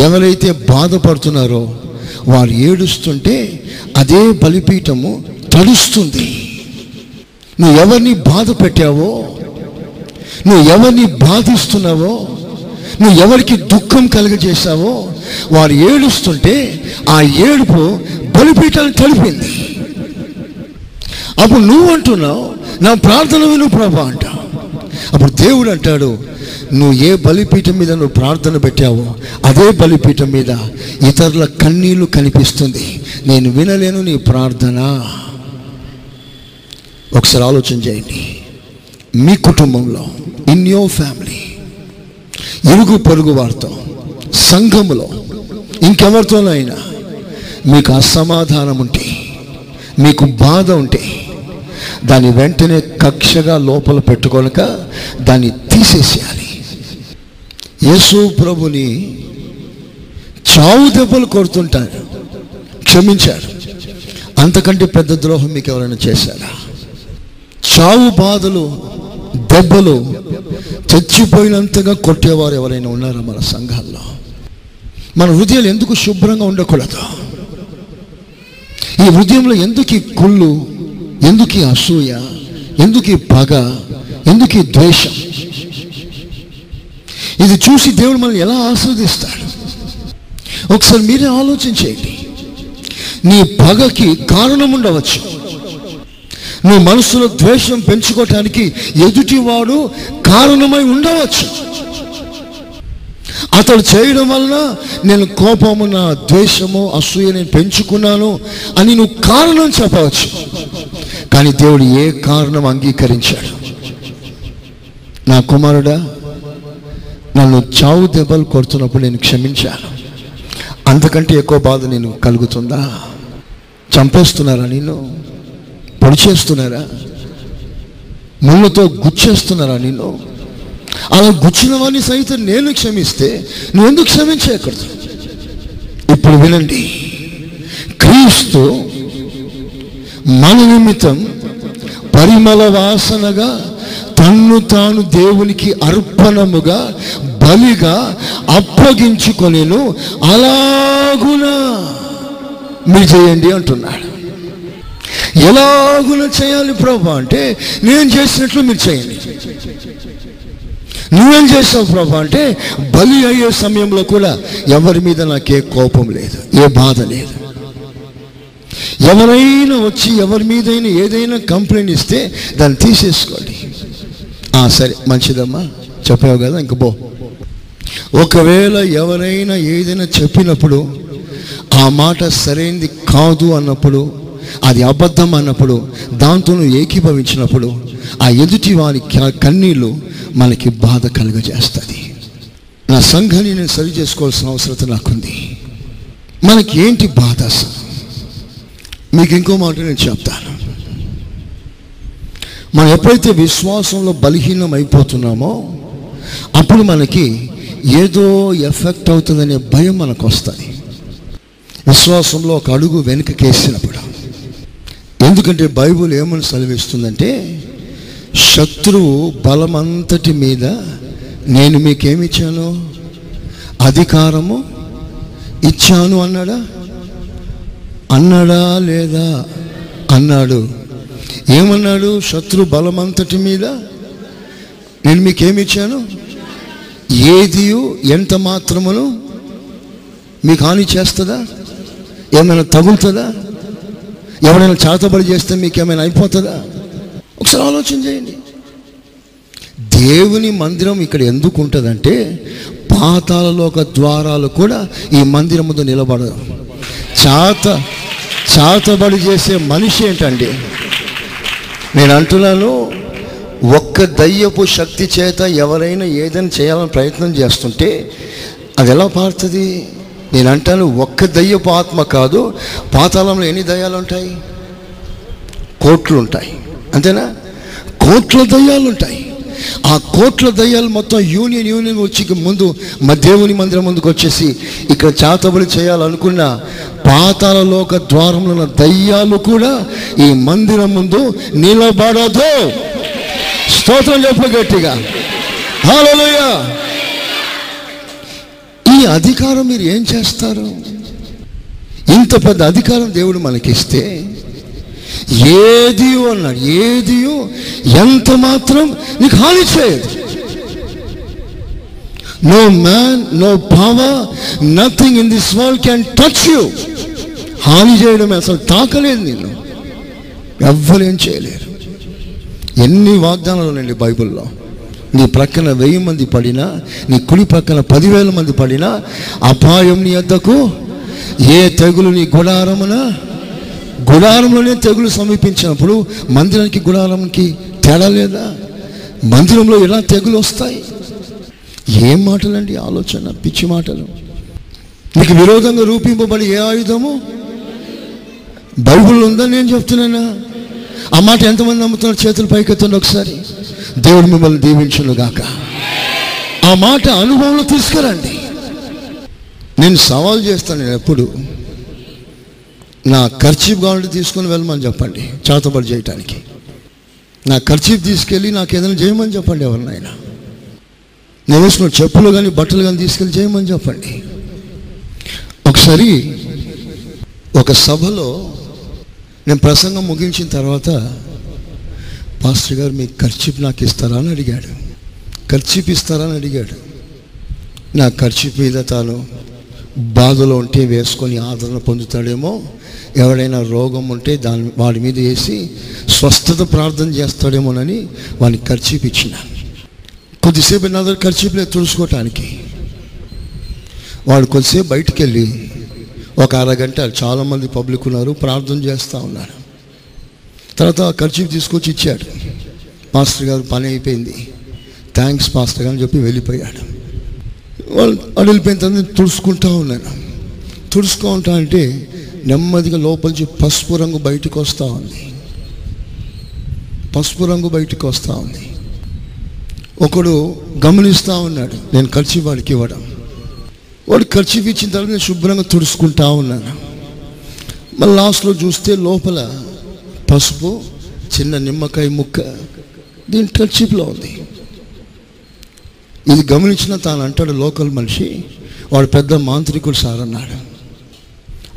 ఎవరైతే బాధపడుతున్నారో వారు ఏడుస్తుంటే అదే బలిపీఠము తడుస్తుంది. నువ్వు ఎవరిని బాధ పెట్టావో నువ్వు ఎవరిని బాధిస్తున్నావో నువ్వు ఎవరికి దుఃఖం కలుగజేశావో వారు ఏడుస్తుంటే ఆ ఏడుపు బలిపీఠాన్ని తడిపింది. అప్పుడు నువ్వు అంటున్నావు నా ప్రార్థన విను ప్రభా అంటావు అప్పుడు దేవుడు అంటాడు నువ్వు ఏ బలిపీఠం మీద నువ్వు ప్రార్థన పెట్టావో అదే బలిపీఠం మీద ఇతరుల కన్నీళ్ళు కనిపిస్తుంది. నేను వినలేను నీ ప్రార్థన. ఒకసారి ఆలోచన చేయండి. మీ కుటుంబంలో ఇన్ యోర్ ఫ్యామిలీ ఇరుగు పొరుగు వారితో సంఘములో ఇంకెవరితోనైనా మీకు అసమాధానం ఉంటే మీకు బాధ ఉంటే దాన్ని వెంటనే కక్షగా లోపల పెట్టుకోనక దాన్ని తీసేసేయాలి. యేసు ప్రభుని చావు దెబ్బలు కొడుతుంటారు. క్షమించారు. అంతకంటే పెద్ద ద్రోహం మీకు ఎవరైనా చేశారా? చావు బాధలు దెబ్బలు చచ్చిపోయినంతగా కొట్టేవారు ఎవరైనా ఉన్నారా మన సంఘాల్లో? మన హృదయాలు ఎందుకు శుభ్రంగా ఉండకూడదు? ఈ హృదయంలో ఎందుకు ఈ కుళ్ళు ఎందుకు ఈ అసూయ ఎందుకు ఈ పగ ఎందుకు ఈ ద్వేషం? ఇది చూసి దేవుడు మనల్ని ఎలా ఆస్వాదిస్తాడు? ఒకసారి మీరే ఆలోచించేయండి నీ పగకి కారణం ఉండవచ్చు. నీ మనసులో ద్వేషం పెంచుకోవటానికి ఎదుటివాడు కారణమై ఉండవచ్చు. అతడు చేయడం వలన నేను కోపము నా ద్వేషము అసూయ నేను పెంచుకున్నాను అని నువ్వు కారణం చెప్పవచ్చు. కానీ దేవుడు ఏ కారణం అంగీకరించాడు? నా కుమారుడా నన్ను చావు దెబ్బలు కొడుతున్నప్పుడు నేను క్షమించాను. అంతకంటే ఎక్కువ బాధ నేను కలుగుతుందా? చంపేస్తున్నారా నేను పొడిచేస్తున్నారా? ముళ్ళతో గుచ్చేస్తున్నారా నేను అలా గుచ్చిన వాడిని సైతం నేను క్షమిస్తే నువ్వు ఎందుకు క్షమించేయకూడదు ఇప్పుడు వినండి. క్రీస్తు మన నిమిత్తం పరిమళ వాసనగా తన్ను తాను దేవునికి అర్పణముగా బలిగా అప్పగించుకొనేను అలాగున మీరు చేయండి అంటున్నాడు. ఎలాగున చేయాలి ప్రభా అంటే నేను చేసినట్లు మీరు చేయండి. నువ్వేం చేసావు ప్రభా అంటే బలి అయ్యే సమయంలో కూడా ఎవరి మీద నాకే కోపం లేదు ఏ బాధ లేదు. ఎవరైనా వచ్చి ఎవరి మీదైనా ఏదైనా కంప్లైంట్ ఇస్తే దాన్ని తీసేసుకోండి. సరే మంచిదమ్మా. చెప్పావు కదా ఇంక పో. ఒకవేళ ఎవరైనా ఏదైనా చెప్పినప్పుడు ఆ మాట సరైనది కాదు అన్నప్పుడు అది అబద్ధం అన్నప్పుడు దాంతో ఏకీభవించినప్పుడు ఆ ఎదుటి వారి కన్నీళ్ళు మనకి బాధ కలుగజేస్తుంది. నా సంఘాన్ని నేను సరి చేసుకోవాల్సిన అవసరం నాకుంది. మనకి ఏంటి బాధ అసలు? మీకు ఇంకో మాట నేను చెప్తాను. మనం ఎప్పుడైతే విశ్వాసంలో బలహీనం అయిపోతున్నామో అప్పుడు మనకి ఏదో ఎఫెక్ట్ అవుతుందనే భయం మనకు వస్తుంది విశ్వాసంలో ఒక అడుగు వెనుకకేసినప్పుడు ఎందుకంటే బైబుల్ ఏమని సెలవిస్తుందంటే శత్రువు బలమంతటి మీద నేను మీకేమిచ్చాను అధికారము ఇచ్చాను అన్నాడా? అన్నాడా లేదా? అన్నాడు. ఏమన్నాడు? శత్రు బలమంతటి మీద? నేను మీకేమిచ్చాను? ఏదియు ఎంత మాత్రమును మీకు హాని చేస్తుందా? ఏమైనా తగులుతుందా? ఎవరైనా చేతబడి చేస్తే మీకు ఏమైనా అయిపోతుందా? ఒకసారి ఆలోచన చేయండి. దేవుని మందిరం ఇక్కడ ఎందుకు ఉంటుందంటే పాతాలలోక ద్వారాలు కూడా ఈ మందిరం ముందు నిలబడదు చాత చాతబడి చేసే మనిషి ఏంటండి నేను అంటున్నాను ఒక్క దయ్యపు శక్తి చేత ఎవరైనా ఏదైనా చేయాలని ప్రయత్నం చేస్తుంటే అది ఎలా పారుతుంది? నేను అంటాను ఒక్క దయ్యపు ఆత్మ కాదు పాతాళంలో ఎన్ని దయ్యాలు ఉంటాయి? కోట్లు ఉంటాయి. అంతేనా? కోట్ల దయ్యాలు ఉంటాయి. ఆ కోట్ల దయ్యాలు మొత్తం యూనియన్ యూనియన్ వచ్చి ముందు మా దేవుని మందిరం ముందుకు వచ్చేసి ఇక్కడ చాతబడి చేయాలనుకున్న పాతాలలోక ద్వారంలో ఉన్న దయ్యాలు కూడా ఈ మందిరం ముందు నిలబడదు. స్తోత్రం చెప్పు గట్టిగా. హల్లెలూయా. ఈ అధికారం మీరు ఏం చేస్తారు? ఇంత పెద్ద అధికారం దేవుడు మనకిస్తే ఏదియో అన్నాడు ఏదియో ఎంత మాత్రం నీకు హాని చేయదు. No man no power nothing in this world can touch you హాని చేయడం అసలు తాకలేదు నేను ఎవ్వరు ఏం చేయలేరు. ఎన్ని వాగ్దానాలు ఉన్నాయండి బైబిల్లో. నీ ప్రక్కన వెయ్యి మంది పడినా నీ కుడి ప్రక్కన పదివేల మంది పడినా అపాయం నీ వద్దకు ఏ తెగులు నీ గుడారమునా గుడారంలోనే తెగులు సమీపించినప్పుడు మందిరానికి గుడారంకి తేడా లేదా? మందిరంలో ఎలా తెగులు వస్తాయి? ఏం మాటలండి ఆలోచన? పిచ్చి మాటలు. నీకు విరోధంగా రూపింపబడి ఏ ఆయుధము? బైబుల్ ఉందని నేను చెప్తున్నానా? ఆ మాట ఎంతమంది నమ్ముతున్నారు? చేతులు పైకెత్తండి ఒకసారి. దేవుడు మిమ్మల్ని దీవించను గాక ఆ మాట అనుభవంలో తీసుకురండి. నేను సవాల్ చేస్తాను ఎప్పుడు? నా ఖర్చీఫ్ కావాలంటే తీసుకొని వెళ్ళమని చెప్పండి చేతబడి చేయటానికి. నా ఖర్చీఫ్ తీసుకెళ్ళి నాకు ఏదైనా చేయమని చెప్పండి ఎవరినైనా. నేను వేసిన చెప్పులు కానీ బట్టలు కానీ తీసుకెళ్ళి చేయమని చెప్పండి. ఒకసారి ఒక సభలో నేను ప్రసంగం ముగించిన తర్వాత పాస్టర్ గారు మీకు ఖర్చీఫ్ నాకు ఇస్తారా? అని అడిగాడు. ఖర్చీప్ ఇస్తారా? అని అడిగాడు. నా ఖర్చీప్ మీద తాను బాధలో ఉంటే వేసుకొని ఆదరణ పొందుతాడేమో. ఎవడైనా రోగం ఉంటే దాని వాడి మీద వేసి స్వస్థత ప్రార్థన చేస్తాడేమోనని వానికి ఖర్చీపు ఇచ్చిన. కొద్దిసేపు నా దగ్గర ఖర్చీపులే తుడుచుకోవటానికి వాడు కొద్దిసేపు బయటికి వెళ్ళి ఒక అరగంట చాలామంది పబ్లిక్ ఉన్నారు ప్రార్థన చేస్తూ ఉన్నారు. తర్వాత ఖర్చీపు తీసుకొచ్చి ఇచ్చాడు. మాస్టర్ గారు పని అయిపోయింది. థ్యాంక్స్ మాస్టర్ గారు అని చెప్పి వెళ్ళిపోయాడు. వాళ్ళు అడిగిపోయిన తర్వాత తుడుచుకుంటా ఉన్నాను తుడుచుకుంటా అంటే నెమ్మదిగా లోపలికి పసుపు రంగు బయటకు వస్తూ ఉంది. పసుపు రంగు బయటకు వస్తూ ఉంది. ఒకడు గమనిస్తూ ఉన్నాడు నేను ఖర్చు వాడికి ఇవ్వడం. వాడు ఖర్చు ఇచ్చిన తర్వాత నేను శుభ్రంగా తుడుచుకుంటా ఉన్నాను. మళ్ళీ లాస్ట్లో చూస్తే లోపల పసుపు చిన్న నిమ్మకాయ ముక్క దీని టర్చిప్లో ఉంది. ఇది గమనించిన తాను అంటాడు లోకల్ మనిషి వాడు పెద్ద మాంత్రికుడు సార్ అన్నాడు.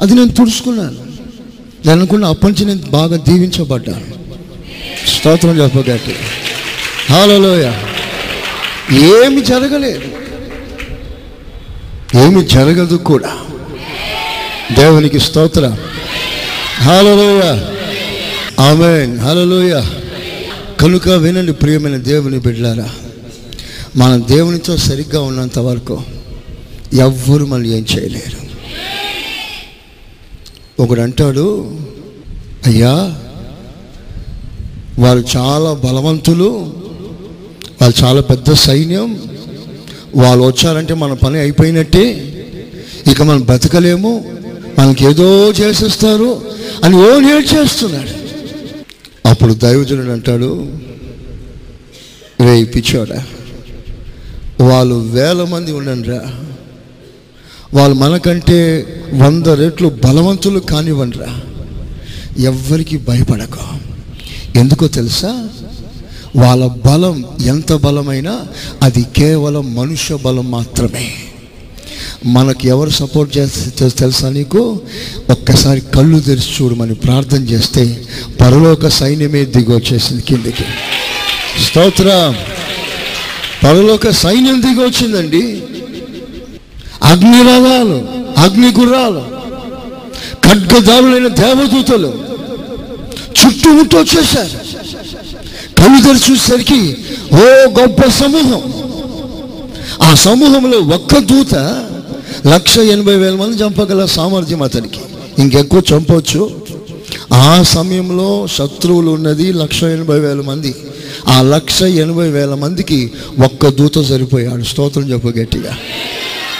అది నేను తుడుచుకున్నాను. నేను అనుకున్న అప్పటి నుంచి నేను బాగా దీవించబడ్డాను. స్తోత్రం చెప్పగట్టి. హాలలోయ ఏమి జరగలేదు. ఏమి జరగదు కూడా. దేవునికి స్తోత్ర. హాలలోయ ఆమె హాలలోయ కనుక వినండి ప్రియమైన దేవుని బిడ్డారా మన దేవునితో సరిగ్గా ఉన్నంత వరకు ఎవ్వరు మళ్ళీ ఏం చేయలేరు. ఒకడు అంటాడు అయ్యా వారు చాలా బలవంతులు వాళ్ళు చాలా పెద్ద సైన్యం వాళ్ళు వచ్చారంటే మన పని అయిపోయినట్టే ఇక మనం బతకలేము మనకి ఏదో చేసేస్తారు అని ఓ చేస్తున్నాడు. అప్పుడు దైవజనుడు అంటాడు రే పిచ్చోడా వాళ్ళు వేల మంది ఉండండిరా వాళ్ళు మనకంటే వంద రెట్లు బలవంతులు కానివ్వండిరా ఎవ్వరికి భయపడకు. ఎందుకో తెలుసా? వాళ్ళ బలం ఎంత బలమైనా అది కేవలం మనుష్య బలం మాత్రమే. మనకు ఎవరు సపోర్ట్ చేస్తే తెలుసా నీకు? ఒక్కసారి కళ్ళు తెరిచి చూడమని ప్రార్థన చేస్తే పరలోక సైన్యమే దిగొచ్చేసింది కిందకి కిందికి. స్తోత్రం. పరలోక సైన్యం దిగి వచ్చిందండి అగ్ని రథాలు అగ్ని గుర్రాలు ఖడ్గదారులైన దేవదూతలు చుట్టుముట్టు వచ్చేసారు కళ్ళు తెరిచి చూసేసరికి ఓ గొప్ప సమూహం. ఆ సమూహంలో ఒక్క దూత లక్ష ఎనభై వేల మంది చంపగల సామర్థ్యం అతనికి. ఇంకెక్కువ చంపవచ్చు ఆ సమయంలో శత్రువులు ఉన్నది లక్ష ఎనభై వేల మంది. ఆ లక్ష ఎనభై వేల మందికి ఒక్క దూత సరిపోయాడు. స్తోత్రం చెప్పు గట్టిగా.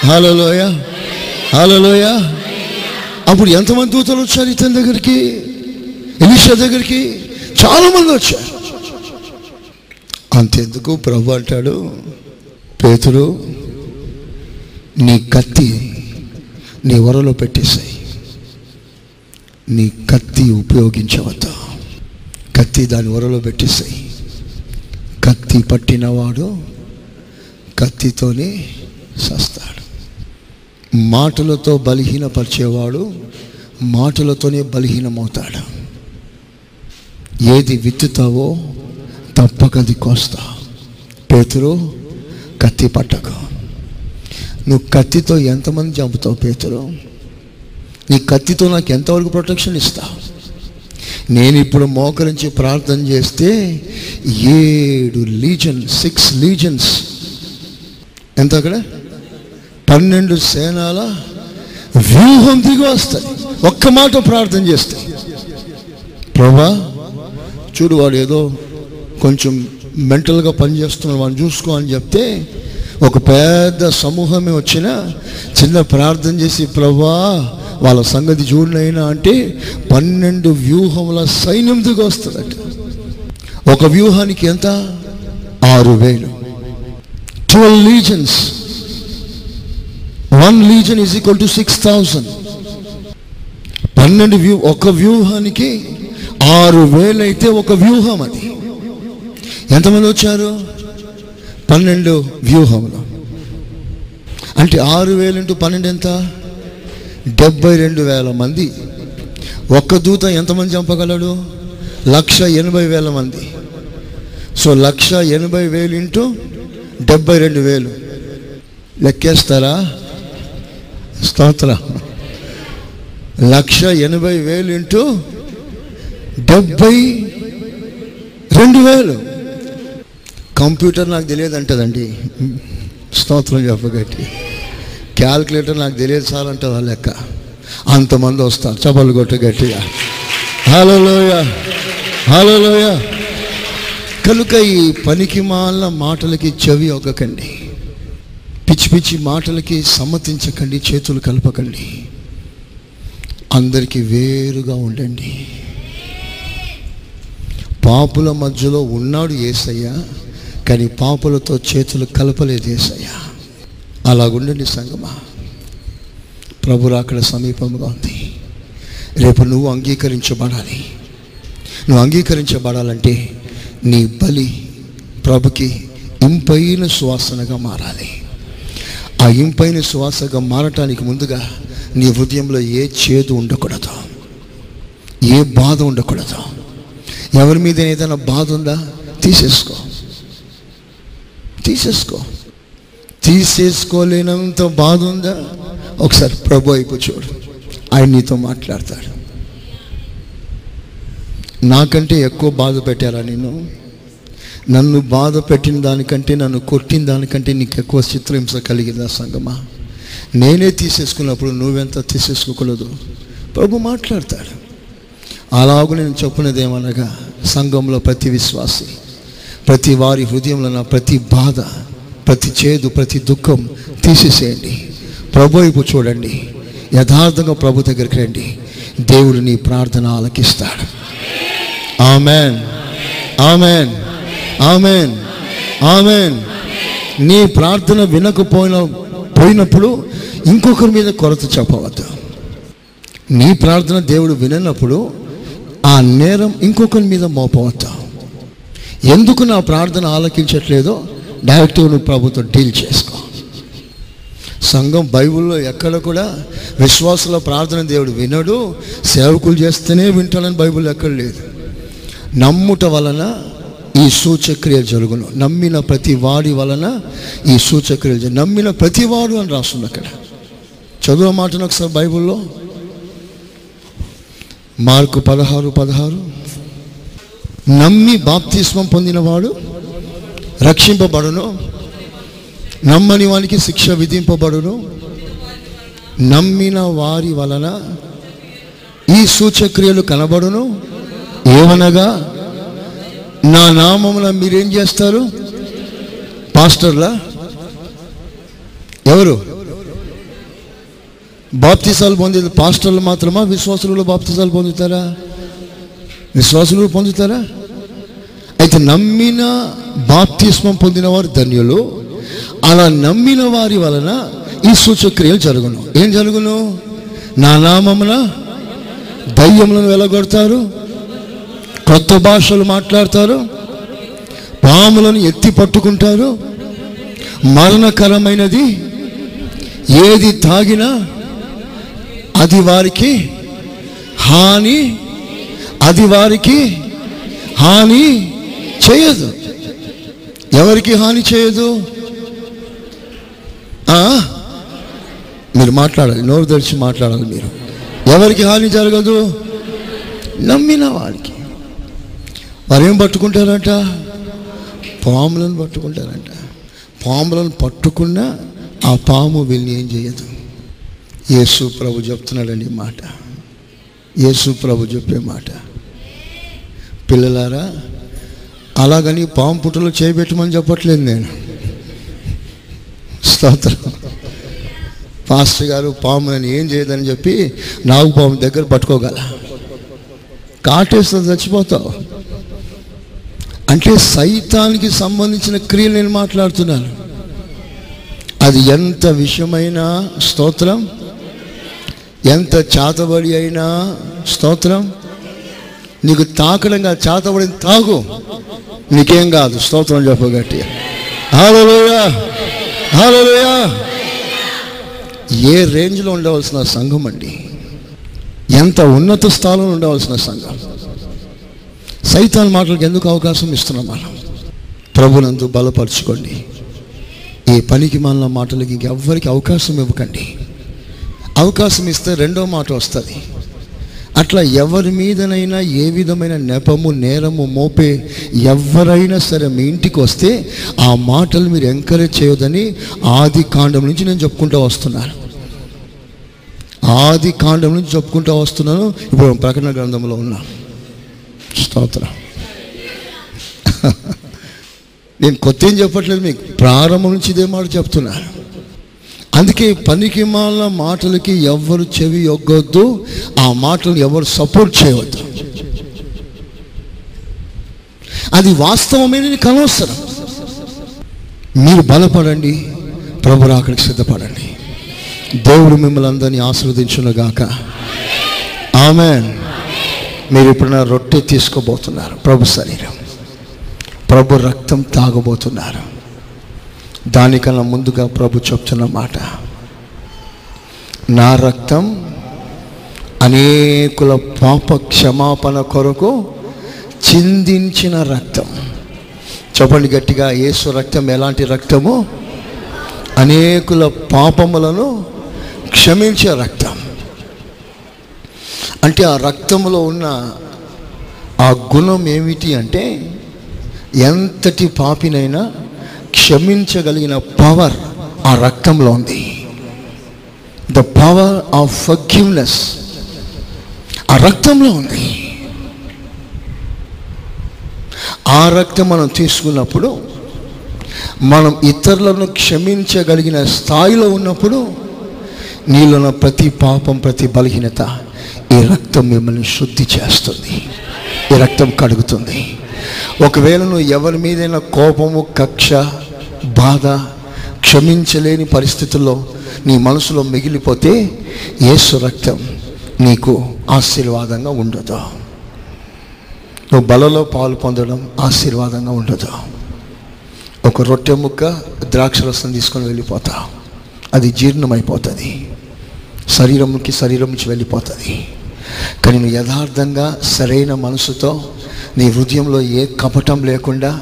హలోయ హలోయ అప్పుడు ఎంతమంది దూతలు వచ్చారు ఇతని దగ్గరికి? ఎలిషా దగ్గరికి? చాలామంది వచ్చారు. అంతెందుకు ప్రభు అంటాడు పేతురు నీ కత్తి నీ వరలో పెట్టేసాయి. నీ కత్తి ఉపయోగించవద్దు. కత్తి దాని వరలో పెట్టేసాయి. కత్తి పట్టినవాడు కత్తితోనే సస్తాడు. మాటలతో బలహీనపరిచేవాడు మాటలతోనే బలహీనమవుతాడు. ఏది విత్తుతావో తప్పకది కోస్తా. పేతురు కత్తి పట్టకు. నువ్వు కత్తితో ఎంతమంది చంపుతావు పేతురు? నీ కత్తితో నాకు ఎంతవరకు ప్రొటెక్షన్ ఇస్తావు నేను ఇప్పుడు మోకరించి ప్రార్థన చేస్తే ఏడు లీజన్ సిక్స్ లీజన్స్ ఎంత అక్కడ? పన్నెండు సేనాల వ్యూహం దిగి వస్తాయి. ఒక్క మాట ప్రార్థన చేస్తే. ప్రభా చూడు వాడు ఏదో కొంచెం మెంటల్గా పనిచేస్తున్నాడు వాడిని చూసుకో అని చెప్తే ఒక పెద్ద సమూహమే వచ్చిన చిన్న ప్రార్థన చేసి ప్రభా వాళ్ళ సంగతి చూడనైనా అంటే పన్నెండు వ్యూహముల సైన్యం దిగి వస్తుందట. ఒక వ్యూహానికి ఎంత? ఆరు వేలు. Twelve legions. One legion is equal to six thousand పన్నెండు వ్యూ ఒక వ్యూహానికి ఆరు వేలు అయితే ఒక వ్యూహం అది. ఎంతమంది వచ్చారు? పన్నెండు వ్యూహములు. అంటే ఆరు వేలు ఇంటూ పన్నెండు ఎంత? డెబ్బై రెండు వేల మంది. ఒక్క దూత ఎంతమంది చంపగలడు? లక్ష ఎనభై వేల మంది. సో లక్ష ఎనభై వేలు ఇంటూ డెబ్బై రెండు వేలు. లెక్కేస్తారా? స్తోత్ర. లక్ష ఎనభై వేలు ఇంటూ డెబ్బై రెండు వేలు. కంప్యూటర్ నాకు తెలియదు అంటదండి. స్తోత్రం చెప్పగట్టి. క్యాల్కులేటర్ నాకు తెలియదు సార్ అంటుంది ఆ లెక్క. అంతమంది వస్తారు చపలు కొట్ట గట్టిగా. హలోయ హలోయ కనుక ఈ పనికి మాల మాటలకి చెవి ఒక్కకండి పిచ్చి పిచ్చి మాటలకి సమ్మతించకండి చేతులు కలపకండి. అందరికీ వేరుగా ఉండండి. పాపుల మధ్యలో ఉన్నాడు ఏసయ్య. కానీ పాపులతో చేతులు కలపలేదు ఏసయ్య. అలాగుండండి సంగమా. ప్రభులు అక్కడ సమీపంగా ఉంది. రేపు నువ్వు అంగీకరించబడాలి. నువ్వు అంగీకరించబడాలంటే నీ బలి ప్రభుకి ఇంపైన సువాసనగా మారాలి. ఆ ఇంపైన సువాసనగా మారటానికి ముందుగా నీ హృదయంలో ఏ చేదు ఉండకూడదు. ఏ బాధ ఉండకూడదు. ఎవరి మీద ఏదైనా బాధ ఉందా? తీసేసుకో. తీసేసుకో. తీసేసుకోలేనంత బాధ ఉందా ఒకసారి ప్రభు అయిపో చూడు. ఆయన నీతో మాట్లాడతాడు. నాకంటే ఎక్కువ బాధ పెట్టారా నేను నన్ను బాధ పెట్టిన దానికంటే నన్ను కొట్టిన దానికంటే నీకు ఎక్కువ చిత్రహింస కలిగిందా సంగమా? నేనే తీసేసుకున్నప్పుడు నువ్వెంత తీసేసుకోకూడదు? ప్రభు మాట్లాడతాడు. అలాగూ నేను చెప్పినది ఏమనగా సంఘంలో ప్రతి విశ్వాసి ప్రతి వారి హృదయంలో నా ప్రతి బాధ ప్రతి చేదు ప్రతి దుఃఖం తీసేసేయండి. ప్రభు వైపు చూడండి. యథార్థంగా ప్రభు దగ్గరికి రండి. దేవుడు నీ ప్రార్థన ఆలకిస్తాడు. ఆమెన్. ఆమెన్. ఆమెన్. ఆమెన్. నీ ప్రార్థన వినకపోయిన పోయినప్పుడు ఇంకొకరి మీద కొరత చెప్పవద్దు. నీ ప్రార్థన దేవుడు విననప్పుడు ఆ నేరం ఇంకొకరి మీద మోపవద్దు. ఎందుకు నా ప్రార్థన ఆలకించట్లేదో డైరెక్ట్గా నువ్వు ప్రభుతో డీల్ చేసుకో. సంఘం బైబిల్లో ఎక్కడ కూడా విశ్వాసుల ప్రార్థన దేవుడు వినడు సేవకులు చేస్తేనే వింటాడని బైబిల్ ఎక్కడ లేదు. నమ్ముట వలన ఈ సూచక్రియ జరుగును. నమ్మిన ప్రతి వాడి వలన ఈ సూచక్రియ జరుగు నమ్మిన ప్రతి వాడు అని రాస్తుంది అక్కడ. చదువు మాటను ఒకసారి బైబిల్లో. మార్కు పదహారు పదహారు. నమ్మి బాప్తిస్వం పొందినవాడు రక్షింపబడును. నమ్మని వానికి శిక్ష విధింపబడును. నమ్మిన వారి వలన ఈ సూచక్రియలు కనబడును. ఏమనగా నా నామమున మీరేం చేస్తారు? పాస్టర్లా? ఎవరు? బాప్తిసాలు పొందేది పాస్టర్లు మాత్రమా? విశ్వాసులు బాప్తిసాలు పొందుతారా? విశ్వాసులు పొందుతారా? అయితే నమ్మిన బాప్తిస్మం పొందిన వారు ధన్యులు. అలా నమ్మిన వారి వలన ఈ సూచక్రియలు జరుగును. ఏం జరుగును? నా నామమున దయ్యములను వెలగొడతారు కొత్త భాషలు మాట్లాడతారు పాములను ఎత్తి పట్టుకుంటారు. మరణకరమైనది ఏది తాగినా అది వారికి హాని అది వారికి హాని చేయదు. ఎవరికి హాని చేయదు? మీరు మాట్లాడాలి నోరు తెరిచి మాట్లాడాలి మీరు. ఎవరికి హాని జరగదు? నమ్మిన వారికి వారు ఏం పట్టుకుంటారంట? పాములను పట్టుకుంటారంట. పాములను పట్టుకున్నా ఆ పాము వీళ్ళని ఏం చేయదు. యేసు ప్రభు చెప్తున్నాడండి మాట. యేసు ప్రభు చెప్పే మాట. పిల్లలారా అలాగని పాము పుట్టలో చేయబెట్టమని చెప్పట్లేదు నేను. స్తోత్రం. పాస్టర్ గారు పాము అని ఏం చేయదని చెప్పి నాగు పాము దగ్గర పట్టుకోగల. కాటేస్తే చచ్చిపోతావు. అంటే సైతానికి సంబంధించిన క్రియలు నేను మాట్లాడుతున్నాను. అది ఎంత విషయమైనా స్తోత్రం ఎంత చాతబడి అయినా స్తోత్రం నీకు తాకడంగా చాతబడి తాగు. నీకేం కాదు స్తోత్రం చెప్పగట్టి హల్లెలూయా హల్లెలూయా. ఏ రేంజ్లో ఉండవలసిన సంఘం అండి? ఎంత ఉన్నత స్థానంలో ఉండవలసిన సంఘం? సైతాన్ మాటలకు ఎందుకు అవకాశం ఇస్తున్నాం మనం? ప్రభునందు బలపరచుకోండి. ఈ పనికి మాలిన మాటలకి ఇంకెవ్వరికి అవకాశం ఇవ్వకండి. అవకాశం ఇస్తే రెండో మాట వస్తుంది. అట్లా ఎవరి మీదనైనా ఏ విధమైన నెపము నేరము మోపే ఎవరైనా సరే మీ ఇంటికి వస్తే ఆ మాటలు మీరు ఎంకరేజ్ చేయొద్దని ఆది కాండం నుంచి నేను చెప్పుకుంటూ వస్తున్నాను. ఆది కాండం నుంచి చెప్పుకుంటూ వస్తున్నాను. ఇప్పుడు ప్రకటన గ్రంథంలో ఉన్నాను స్తోత్రం. (laughs) నేను కొత్త ఏం చెప్పట్లేదు మీకు. ప్రారంభం నుంచి ఇదే మాట చెప్తున్నాను. అందుకే పనికి మాల మాటలకి ఎవరు చెవి ఒగ్గొద్దు ఆ మాటలు ఎవరు సపోర్ట్ చేయవద్దు. అది వాస్తవమైన నీకు మీరు బలపడండి ప్రభు అక్కడికి సిద్ధపడండి. దేవుడు మిమ్మల్ని అందరినీ ఆశీర్వదించునుగాక. ఆమె మీరు ఇప్పుడు నా రొట్టె తీసుకోబోతున్నారు ప్రభు శరీరం. ప్రభు రక్తం తాగబోతున్నారు. దానికన్నా ముందుగా ప్రభు చెప్తున్న మాట. నా రక్తం అనేకుల పాప క్షమాపణ కొరకు చిందించిన రక్తం. చెప్పండి గట్టిగా యేసు రక్తం ఎలాంటి రక్తము? అనేకుల పాపములను క్షమించే రక్తం. అంటే ఆ రక్తంలో ఉన్న ఆ గుణం ఏమిటి అంటే ఎంతటి పాపినైనా క్షమించగలిగిన పవర్ ఆ రక్తంలో ఉంది. ద పవర్ ఆఫ్ ఫగ్యూనెస్ ఆ రక్తంలో ఉంది. ఆ రక్తం మనం తీసుకున్నప్పుడు మనం ఇతరులను క్షమించగలిగిన స్థాయిలో ఉన్నప్పుడు నీలో ప్రతి పాపం ప్రతి బలహీనత ఈ రక్తం మిమ్మల్ని శుద్ధి చేస్తుంది. ఈ రక్తం కడుగుతుంది. ఒకవేళ నువ్వు ఎవరి మీదైనా కోపము కక్ష బాధ క్షమించలేని పరిస్థితుల్లో నీ మనసులో మిగిలిపోతే యేసు రక్తం నీకు ఆశీర్వాదంగా ఉండదు. నువ్వు బలలో పాలు పొందడం ఆశీర్వాదంగా ఉండదు. ఒక రొట్టె ముక్క ద్రాక్ష రసం తీసుకొని వెళ్ళిపోతావు అది జీర్ణమైపోతుంది. శరీరంకి శరీరం నుంచి వెళ్ళిపోతుంది. కానీ నువ్వు యథార్థంగా సరైన మనసుతో నీ హృదయంలో ఏ కపటం లేకుండా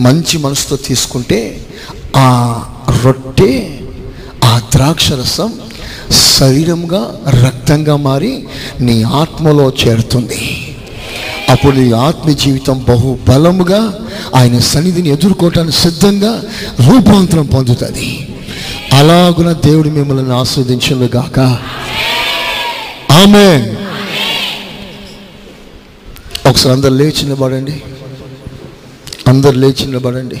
మంచి మనసుతో తీసుకుంటే ఆ రొట్టె ఆ ద్రాక్షరసం శరీరంగా రక్తంగా మారి నీ ఆత్మలో చేరుతుంది. అప్పుడు నీ ఆత్మ జీవితం బహు బలముగా ఆయన సన్నిధిని ఎదుర్కోవటానికి సిద్ధంగా రూపాంతరం పొందుతుంది. అలాగున దేవుడు మిమ్మల్ని ఆస్వాదించను గాక ఆమె ఒకసారి అందరు లేచి నిలబడండి. అందరు లేచి నిలబడండి.